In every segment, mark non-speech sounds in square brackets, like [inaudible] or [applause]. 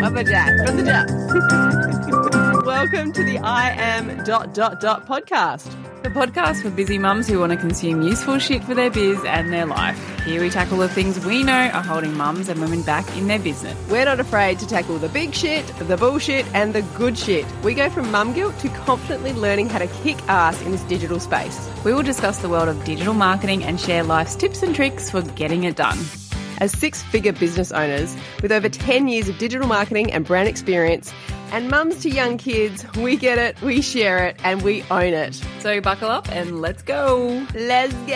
Lumberjack from the jump. Welcome to the I am dot dot dot podcast. The podcast for busy mums who want to consume useful shit for their biz and their life. Here we tackle the things we know are holding mums and women back in their business. We're not afraid to tackle the big shit, the bullshit, and the good shit. We go from mum guilt to confidently learning how to kick ass in this digital space. We will discuss the world of digital marketing and share life's tips and tricks for getting it done. As six figure business owners with over 10 years of digital marketing and brand experience, and mums to young kids, we get it, we share it, and we own it. So buckle up and let's go. Let's go. [laughs]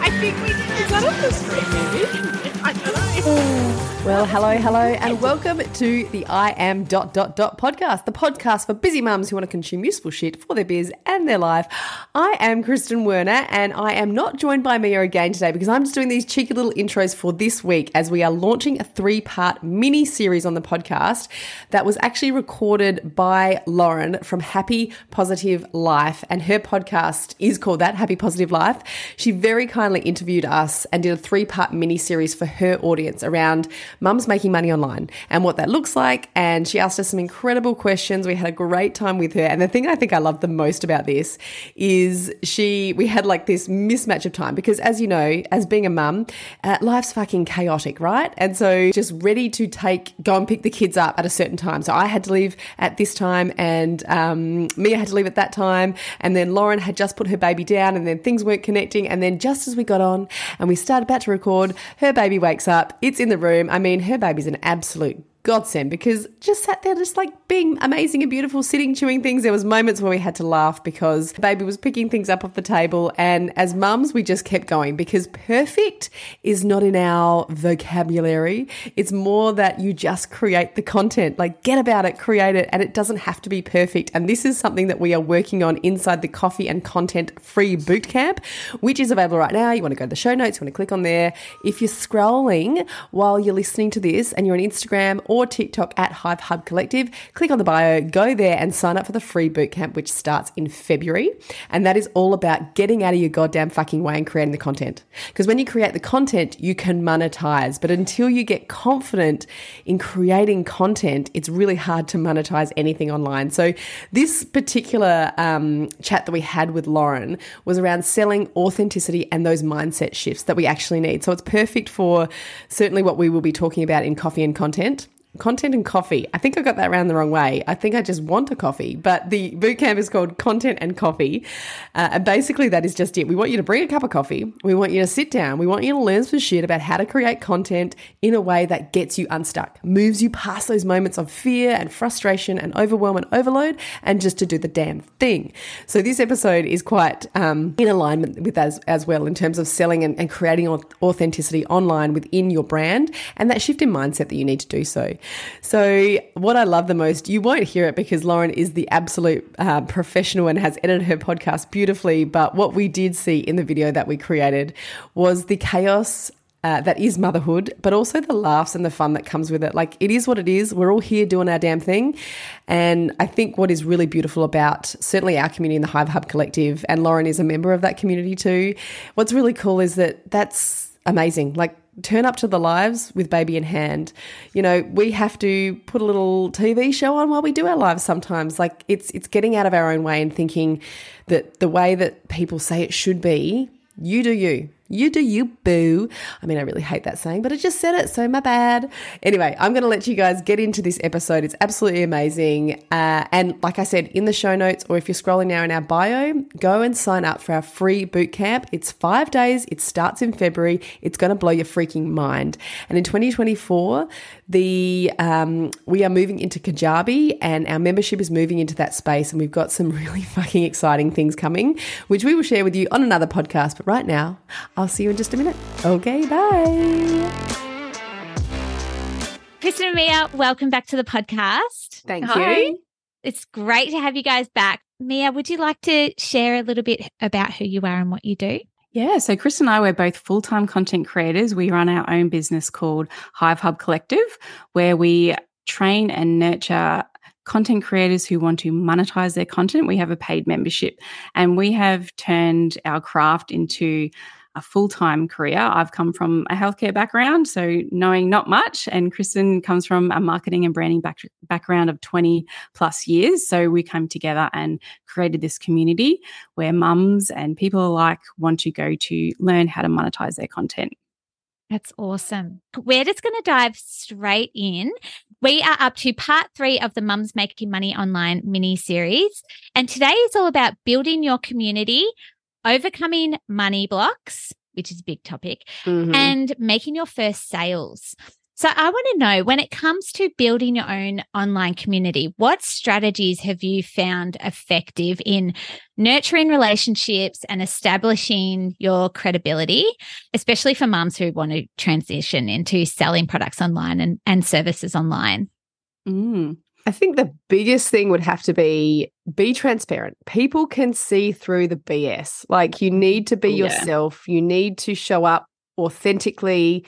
I think we did. Is that on the screen, maybe? I don't know. [laughs] Well, hello, hello, and welcome to the I am dot dot dot podcast, the podcast for busy mums who want to consume useful shit for their biz and their life. I am Kristen Werner, and I am not joined by Mia again today because I'm just doing these cheeky little intros for this week as we are launching a three part mini series on the podcast that was actually recorded by Lauren from Happy Positive Life, and her podcast is called that Happy Positive Life. She very kindly interviewed us and did a three part mini series for her audience around mums making money online and what that looks like. And she asked us some incredible questions. We had a great time with her. And the thing I think I love the most about this is she, we had like this mismatch of time because as you know, as being a mum, uh, life's fucking chaotic, right? And so just ready to take, go and pick the kids up at a certain time. So I had to leave at this time and um, Mia had to leave at that time. And then Lauren had just put her baby down and then things weren't connecting. And then just as we got on and we started about to record, her baby wakes up. It's in the room. I mean, her baby's an absolute godsend because just sat there just like being amazing and beautiful sitting chewing things. There was moments where we had to laugh because baby was picking things up off the table. And as mums we just kept going because perfect is not in our vocabulary. It's more that you just create the content. Like get about it create it and it doesn't have to be perfect. And this is something that we are working on inside the coffee and content free bootcamp which is available right now. You want to go to the show notes you want to click on there. If you're scrolling while you're listening to this and you're on Instagram or TikTok at Hive Hub Collective. Click on the bio, go there and sign up for the free bootcamp, which starts in February. And that is all about getting out of your goddamn fucking way and creating the content. Because when you create the content, you can monetize. But until you get confident in creating content, it's really hard to monetize anything online. So this particular um, chat that we had with Lauren was around selling authenticity and those mindset shifts that we actually need. So it's perfect for certainly what we will be talking about in coffee and content content and coffee. I think I got that around the wrong way. I think I just want a coffee, but the bootcamp is called content and coffee. Uh, and basically that is just it. We want you to bring a cup of coffee. We want you to sit down. We want you to learn some shit about how to create content in a way that gets you unstuck, moves you past those moments of fear and frustration and overwhelm and overload and just to do the damn thing. So this episode is quite um, in alignment with as, as well in terms of selling and, and creating authenticity online within your brand and that shift in mindset that you need to do so. So, what I love the most, you won't hear it because Lauren is the absolute uh, professional and has edited her podcast beautifully. But what we did see in the video that we created was the chaos uh, that is motherhood, but also the laughs and the fun that comes with it. Like it is what it is. We're all here doing our damn thing. And I think what is really beautiful about certainly our community in the Hive Hub Collective, and Lauren is a member of that community too. What's really cool is that that's amazing. Like turn up to the lives with baby in hand. You know, we have to put a little TV show on while we do our lives sometimes. Like it's it's getting out of our own way and thinking that the way that people say it should be, you do you. You do you, boo. I mean, I really hate that saying, but I just said it, so my bad. Anyway, I'm going to let you guys get into this episode. It's absolutely amazing. Uh, and like I said, in the show notes, or if you're scrolling now in our bio, go and sign up for our free boot camp. It's five days, it starts in February. It's going to blow your freaking mind. And in 2024, the um, we are moving into Kajabi, and our membership is moving into that space. And we've got some [laughs] really fucking exciting things coming, which we will share with you on another podcast. But right now, I'll see you in just a minute. Okay, bye. Kristen and Mia, welcome back to the podcast. Thank Hi. you. It's great to have you guys back. Mia, would you like to share a little bit about who you are and what you do? Yeah, so Chris and I, we're both full time content creators. We run our own business called Hive Hub Collective, where we train and nurture content creators who want to monetize their content. We have a paid membership and we have turned our craft into a full time career. I've come from a healthcare background, so knowing not much, and Kristen comes from a marketing and branding back- background of 20 plus years. So we came together and created this community where mums and people alike want to go to learn how to monetize their content. That's awesome. We're just going to dive straight in. We are up to part three of the Mums Making Money Online mini series. And today is all about building your community, overcoming money blocks, which is a big topic, mm-hmm. and making your first sales. So I want to know when it comes to building your own online community, what strategies have you found effective in nurturing relationships and establishing your credibility, especially for moms who want to transition into selling products online and, and services online? Mm. I think the biggest thing would have to be be transparent. People can see through the BS. Like you need to be yeah. yourself. You need to show up authentically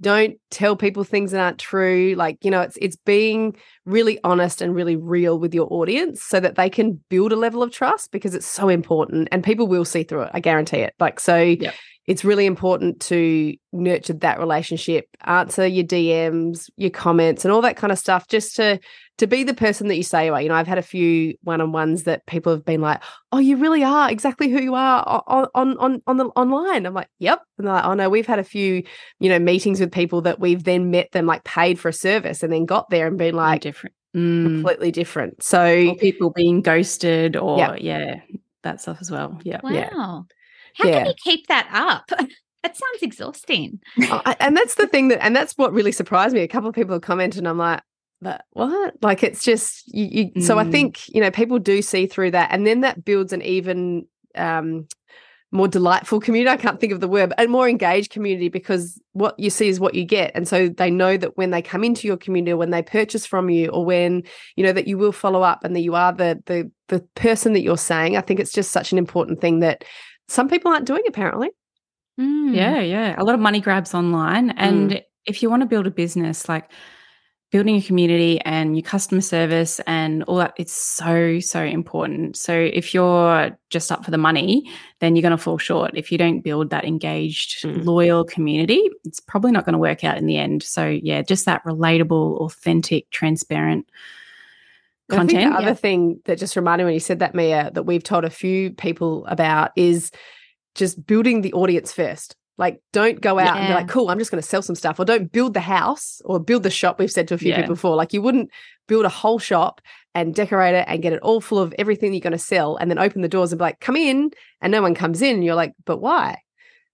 don't tell people things that aren't true like you know it's it's being really honest and really real with your audience so that they can build a level of trust because it's so important and people will see through it i guarantee it like so yep. It's really important to nurture that relationship answer your dms your comments and all that kind of stuff just to to be the person that you say you are. You know, I've had a few one-on-ones that people have been like, "Oh, you really are exactly who you are on on on, on the online." I'm like, "Yep," and they're like, "Oh no, we've had a few, you know, meetings with people that we've then met them like paid for a service and then got there and been like different, mm. completely different." So or people being ghosted or yep. yeah, that stuff as well. Yeah, wow. Yeah. How yeah. can you keep that up? [laughs] That sounds exhausting. Oh, and that's the thing that, and that's what really surprised me. A couple of people have commented, and I'm like, but what? Like it's just you. you mm. So I mm. think you know people do see through that, and then that builds an even um, more delightful community. I can't think of the word, but a more engaged community because what you see is what you get, and so they know that when they come into your community, or when they purchase from you, or when you know that you will follow up, and that you are the the the person that you're saying. I think it's just such an important thing that some people aren't doing apparently. Mm. Yeah, yeah, a lot of money grabs online, and mm. if you want to build a business, like building a community and your customer service and all that it's so so important so if you're just up for the money then you're going to fall short if you don't build that engaged mm. loyal community it's probably not going to work out in the end so yeah just that relatable authentic transparent content I think the other thing that just reminded me when you said that mia that we've told a few people about is just building the audience first like, don't go out yeah. and be like, cool, I'm just going to sell some stuff, or don't build the house or build the shop. We've said to a few yeah. people before, like, you wouldn't build a whole shop and decorate it and get it all full of everything you're going to sell and then open the doors and be like, come in. And no one comes in. And you're like, but why?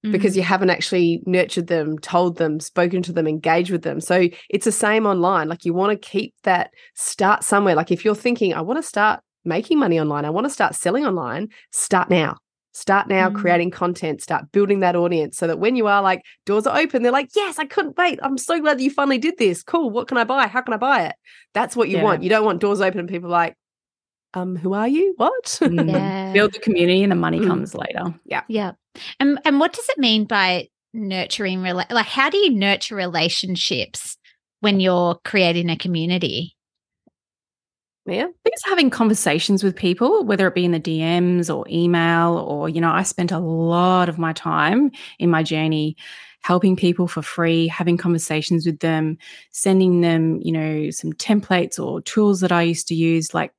Mm-hmm. Because you haven't actually nurtured them, told them, spoken to them, engaged with them. So it's the same online. Like, you want to keep that start somewhere. Like, if you're thinking, I want to start making money online, I want to start selling online, start now Start now mm. creating content, start building that audience so that when you are like, doors are open, they're like, yes, I couldn't wait. I'm so glad that you finally did this. Cool. What can I buy? How can I buy it? That's what you yeah. want. You don't want doors open and people like, um, who are you? What? [laughs] Mm. Yeah. Build the community and the money mm. comes later. Yeah. Yeah. And and what does it mean by nurturing rela- like how do you nurture relationships when you're creating a community? Yeah. I think it's having conversations with people, whether it be in the DMs or email, or, you know, I spent a lot of my time in my journey helping people for free, having conversations with them, sending them, you know, some templates or tools that I used to use, like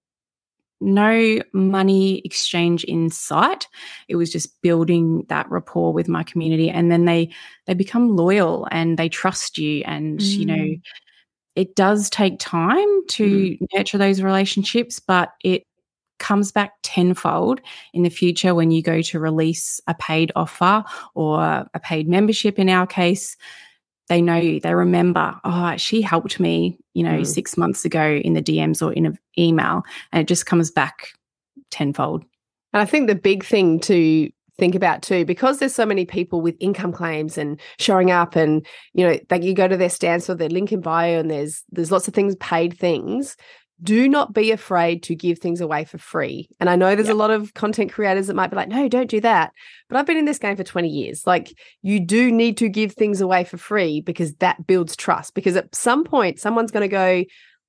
no money exchange in sight it was just building that rapport with my community and then they they become loyal and they trust you and mm. you know mm it does take time to mm. nurture those relationships, but it comes back tenfold in the future when you go to release a paid offer or a paid membership in our case they know you they remember oh she helped me you know mm. 6 months ago in the DMs or in an email and it just comes back tenfold and i think the big thing to think about too because there's so many people with income claims and showing up and you know that you go to their stance or their link in bio and there's there's lots of things paid things do not be afraid to give things away for free. And I know there's yep. a lot of content creators that might be like, no, don't do that. But I've been in this game for 20 years. Like, you do need to give things away for free because that builds trust. Because at some point, someone's going to go,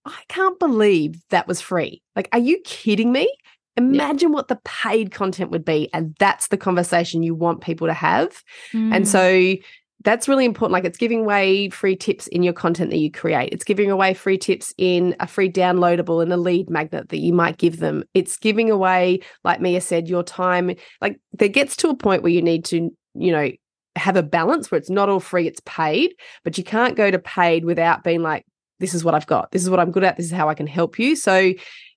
I can't believe that was free. Like, are you kidding me? Imagine yeah. what the paid content would be. And that's the conversation you want people to have. Mm. And so that's really important. Like it's giving away free tips in your content that you create. It's giving away free tips in a free downloadable and a lead magnet that you might give them. It's giving away, like Mia said, your time. Like there gets to a point where you need to, you know, have a balance where it's not all free, it's paid, but you can't go to paid without being like, this is what I've got. This is what I'm good at. This is how I can help you. So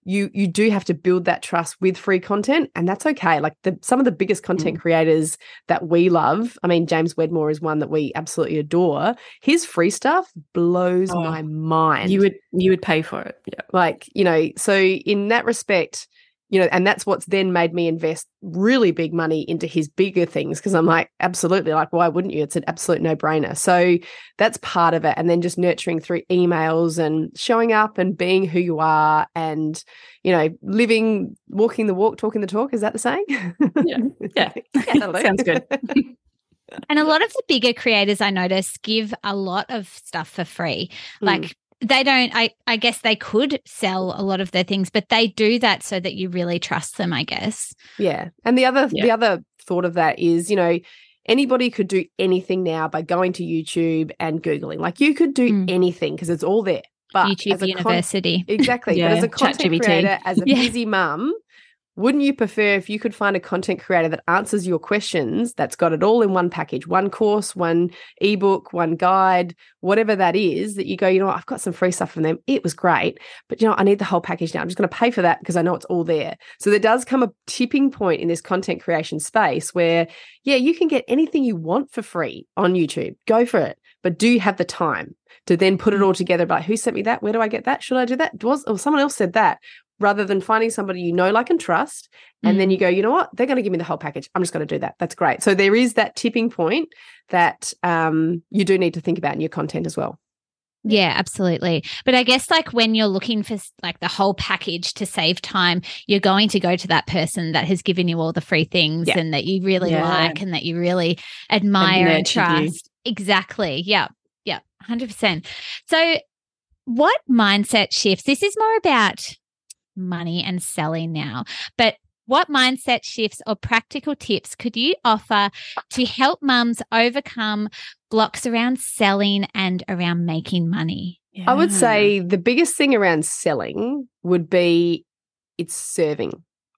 you you do have to build that trust with free content and that's okay. Like the some of the biggest content mm. creators that we love i mean james wedmore is one that we absolutely adore. His free stuff blows oh, my mind. you would you would pay for it. Yeah. Like you know so in that respect you know, and that's what's then made me invest really big money into his bigger things because I'm like, absolutely, like, why wouldn't you? It's an absolute no brainer. So that's part of it. And then just nurturing through emails and showing up and being who you are and, you know, living, walking the walk, talking the talk. Is that the saying? Yeah. [laughs] Yeah. yeah Sounds good. [laughs] and a lot of the bigger creators I notice give a lot of stuff for free. Like, mm they don't I, I guess they could sell a lot of their things but they do that so that you really trust them i guess yeah and the other yeah. the other thought of that is you know anybody could do anything now by going to youtube and googling like you could do mm. anything because it's all there but youtube university con- exactly yeah. but as a [laughs] content creator as a [laughs] yeah. busy mum wouldn't you prefer if you could find a content creator that answers your questions that's got it all in one package, one course, one ebook, one guide, whatever that is, that you go, you know what, I've got some free stuff from them. It was great, but you know, I need the whole package now. I'm just going to pay for that because I know it's all there. So there does come a tipping point in this content creation space where, yeah, you can get anything you want for free on YouTube. Go for it. But do you have the time to then put it mm. all together? Like, who sent me that? Where do I get that? Should I do that? Was or someone else said that? Rather than finding somebody you know, like, and trust. And mm. then you mm. go, you know what? They're going to give me the whole package. I'm just going to do that. That's great. So there is that tipping point that um, you do need to think about in your content as well. Yeah, absolutely. But I guess like when you're looking for like the whole package to save time, you're going to go to that person that has given you all the free things yeah. and that you really yeah. like and that you really admire and, and trust. You. Exactly. Yeah. Yeah. 100%. So what mindset shifts? This is more about money and selling now. But what mindset shifts or practical tips could you offer to help mums overcome blocks around selling and around making money? Yeah. I would say the biggest thing around selling would be it's serving.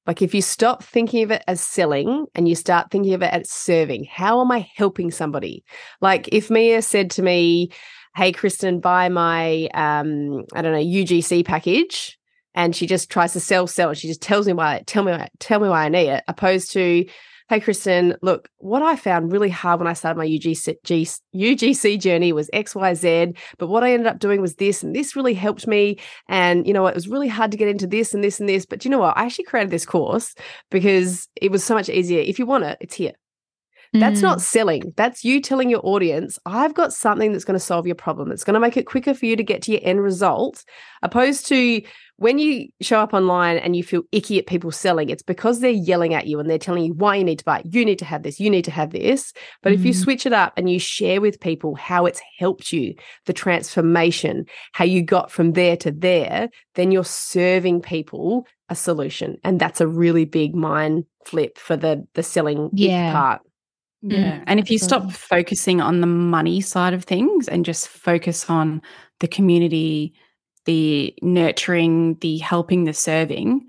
Like if you stop thinking of it as selling and you start thinking of it as serving, how am I helping somebody? Like if Mia said to me, Hey Kristen, buy my um, I don't know, UGC package and she just tries to sell, sell. She just tells me why, tell me, why, tell me why I need it, opposed to, hey, Kristen, look, what I found really hard when I started my UGC, UGC journey was X, Y, Z. But what I ended up doing was this, and this really helped me. And you know, it was really hard to get into this and this and this. But you know what? I actually created this course because it was so much easier. If you want it, it's here. That's mm. not selling. That's you telling your audience, I've got something that's going to solve your problem. It's going to make it quicker for you to get to your end result, opposed to when you show up online and you feel icky at people selling, it's because they're yelling at you and they're telling you why you need to buy it. You need to have this, you need to have this. But mm. if you mm. switch it up and you share with people how it's helped you, the transformation, how you got from there to there, then you're serving people a solution. And that's a really big mind flip for the the selling yeah. part. Yeah. Mm, and if you stop focusing on the money side of things and just focus on the community, the nurturing, the helping, the serving,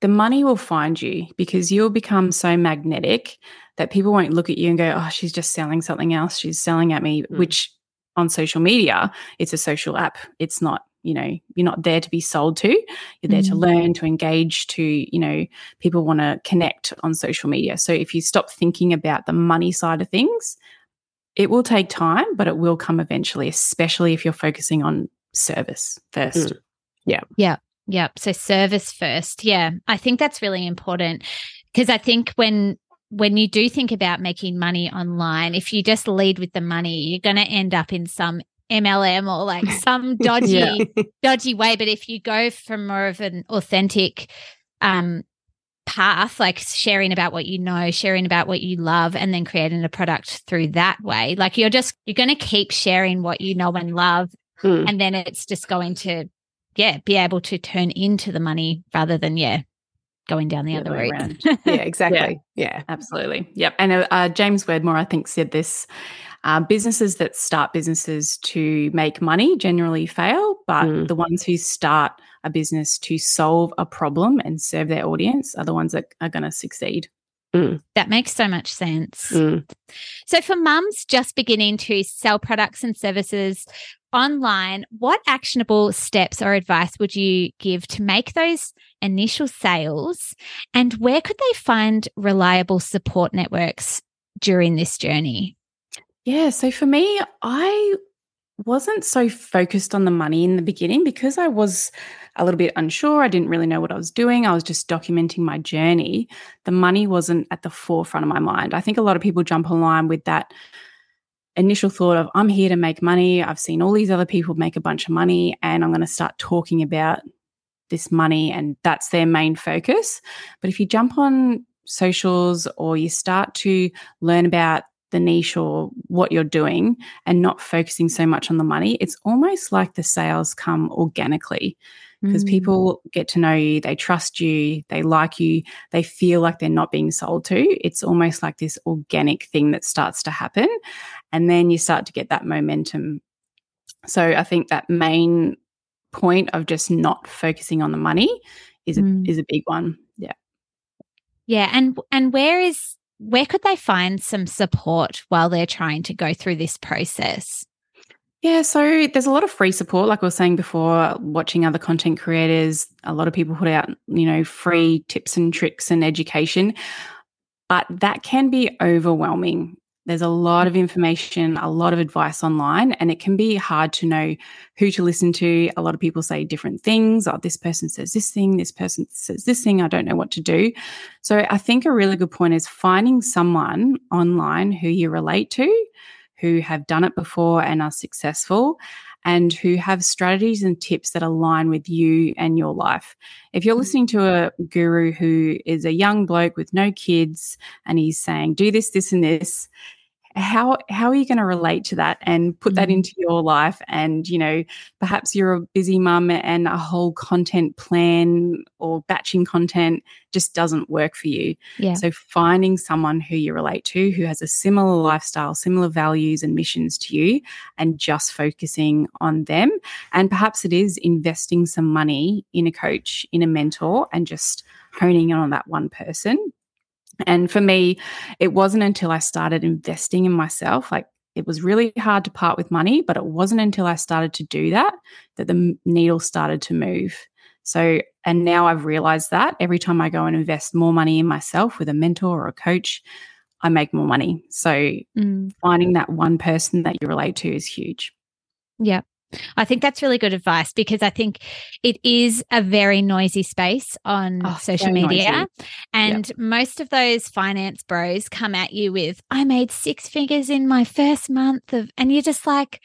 the money will find you because you'll become so magnetic that people won't look at you and go, oh, she's just selling something else. She's selling at me, mm. which on social media, it's a social app. It's not you know you're not there to be sold to you're there mm-hmm. to mm. learn to engage to you know people want to connect on social media so if you stop thinking about the money side of things it will take time but it will come eventually especially if you're focusing on service first mm. yeah yeah yeah so service first yeah i think that's really important because i think when when you do think about making money online, if you just lead with the money, you're going to end up in some MLM or like [laughs] some dodgy, yeah. dodgy way. But if you go from more of an authentic um, path, like sharing about what you know, sharing about what you love, and then creating a product through that way, like you're just, you're going to keep sharing what you know and love. Mm. And then it's just going to, yeah, be able to turn into the money rather than, yeah, going down the, the other route. Around. [laughs] yeah, exactly. Yeah. yeah. absolutely. Yep. And uh, uh, James Wedmore, I think, said this. Uh, businesses that start businesses to make money generally fail, but mm. the ones who start a business to solve a problem and serve their audience are the ones that are going to succeed. Mm. That makes so much sense. Mm. So, for mums just beginning to sell products and services online, what actionable steps or advice would you give to make those initial sales? And where could they find reliable support networks during this journey? Yeah. So, for me, I wasn't so focused on the money in the beginning because I was a little bit unsure. I didn't really know what I was doing. I was just documenting my journey. The money wasn't at the forefront of my mind. I think a lot of people jump online with that initial thought of, I'm here to make money. I've seen all these other people make a bunch of money and I'm going to start talking about this money. And that's their main focus. But if you jump on socials or you start to learn about the niche or what you're doing and not focusing so much on the money, it's almost like the sales come organically because mm. people get to know you, they trust you, they like you, they feel like they're not being sold to. It's almost like this organic thing that starts to happen. And then you start to get that momentum. So I think that main point of just not focusing on the money is a, mm. is a big one. Yeah. Yeah, and and where is where could they find some support while they're trying to go through this process? Yeah, so there's a lot of free support, like I was saying before, watching other content creators. A lot of people put out, you know, free tips and tricks and education, but that can be overwhelming. There's a lot of information, a lot of advice online, and it can be hard to know who to listen to. A lot of people say different things. Oh, this person says this thing, this person says this thing. I don't know what to do. So I think a really good point is finding someone online who you relate to, who have done it before and are successful, and who have strategies and tips that align with you and your life. If you're mm-hmm. listening to a guru who is a young bloke with no kids and he's saying, do this, this, and this, how how are you going to relate to that and put that mm-hmm. into your life and you know perhaps you're a busy mum and a whole content plan or batching content just doesn't work for you yeah. so finding someone who you relate to who has a similar lifestyle similar values and missions to you and just focusing on them and perhaps it is investing some money in a coach in a mentor and just honing in on that one person and for me, it wasn't until I started investing in myself, like it was really hard to part with money, but it wasn't until I started to do that that the needle started to move. So, and now I've realized that every time I go and invest more money in myself with a mentor or a coach, I make more money. So, mm. finding that one person that you relate to is huge. Yeah. I think that's really good advice because I think it is a very noisy space on oh, social media. Noisy. And yep. most of those finance bros come at you with, I made six figures in my first month of, and you're just like,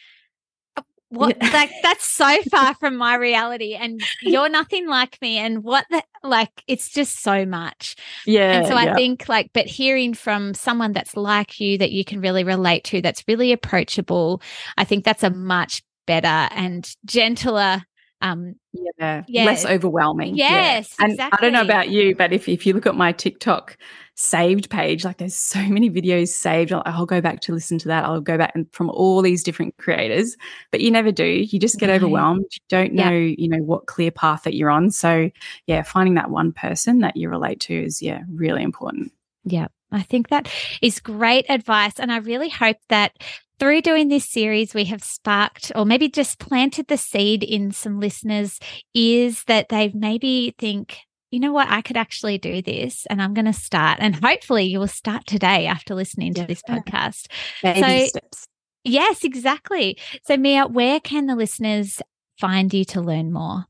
uh, what yeah. like that's so [laughs] far from my reality and [laughs] you're nothing like me and what the like it's just so much yeah and so i think like but hearing from someone that's like you that you can really relate to that's really approachable i think that's a much better and gentler um yeah, yeah. less overwhelming yes yeah. and exactly. i don't know about you but if, if you look at my tiktok saved page like there's so [laughs] many videos saved I'll, I'll go back to listen to that i'll go back and from all these different creators but you never do you just get overwhelmed you don't know yeah. you know what clear path that you're on so yeah finding that one person that you relate to is yeah really important yeah I think that is great advice. And I really hope that through doing this series, we have sparked or maybe just planted the seed in some listeners' ears that they maybe think, you know what, I could actually do this and I'm going to start. And hopefully you will start today after listening to this podcast. Baby so, steps. Yes, exactly. So, Mia, where can the listeners find you to learn more?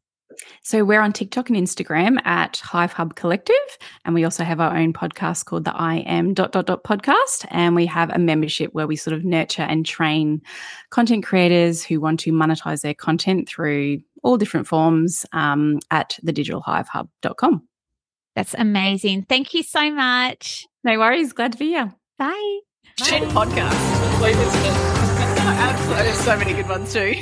So we're on TikTok and Instagram at Hive Hub Collective, and we also have our own podcast called the I Am dot dot dot podcast, and we have a membership where we sort of nurture and train content creators who want to monetize their content through all different forms um, at thedigitalhivehub.com. That's amazing. Thank you so much. No worries. Glad to be here. Bye. Shit podcast. There's [laughs] so many good ones too.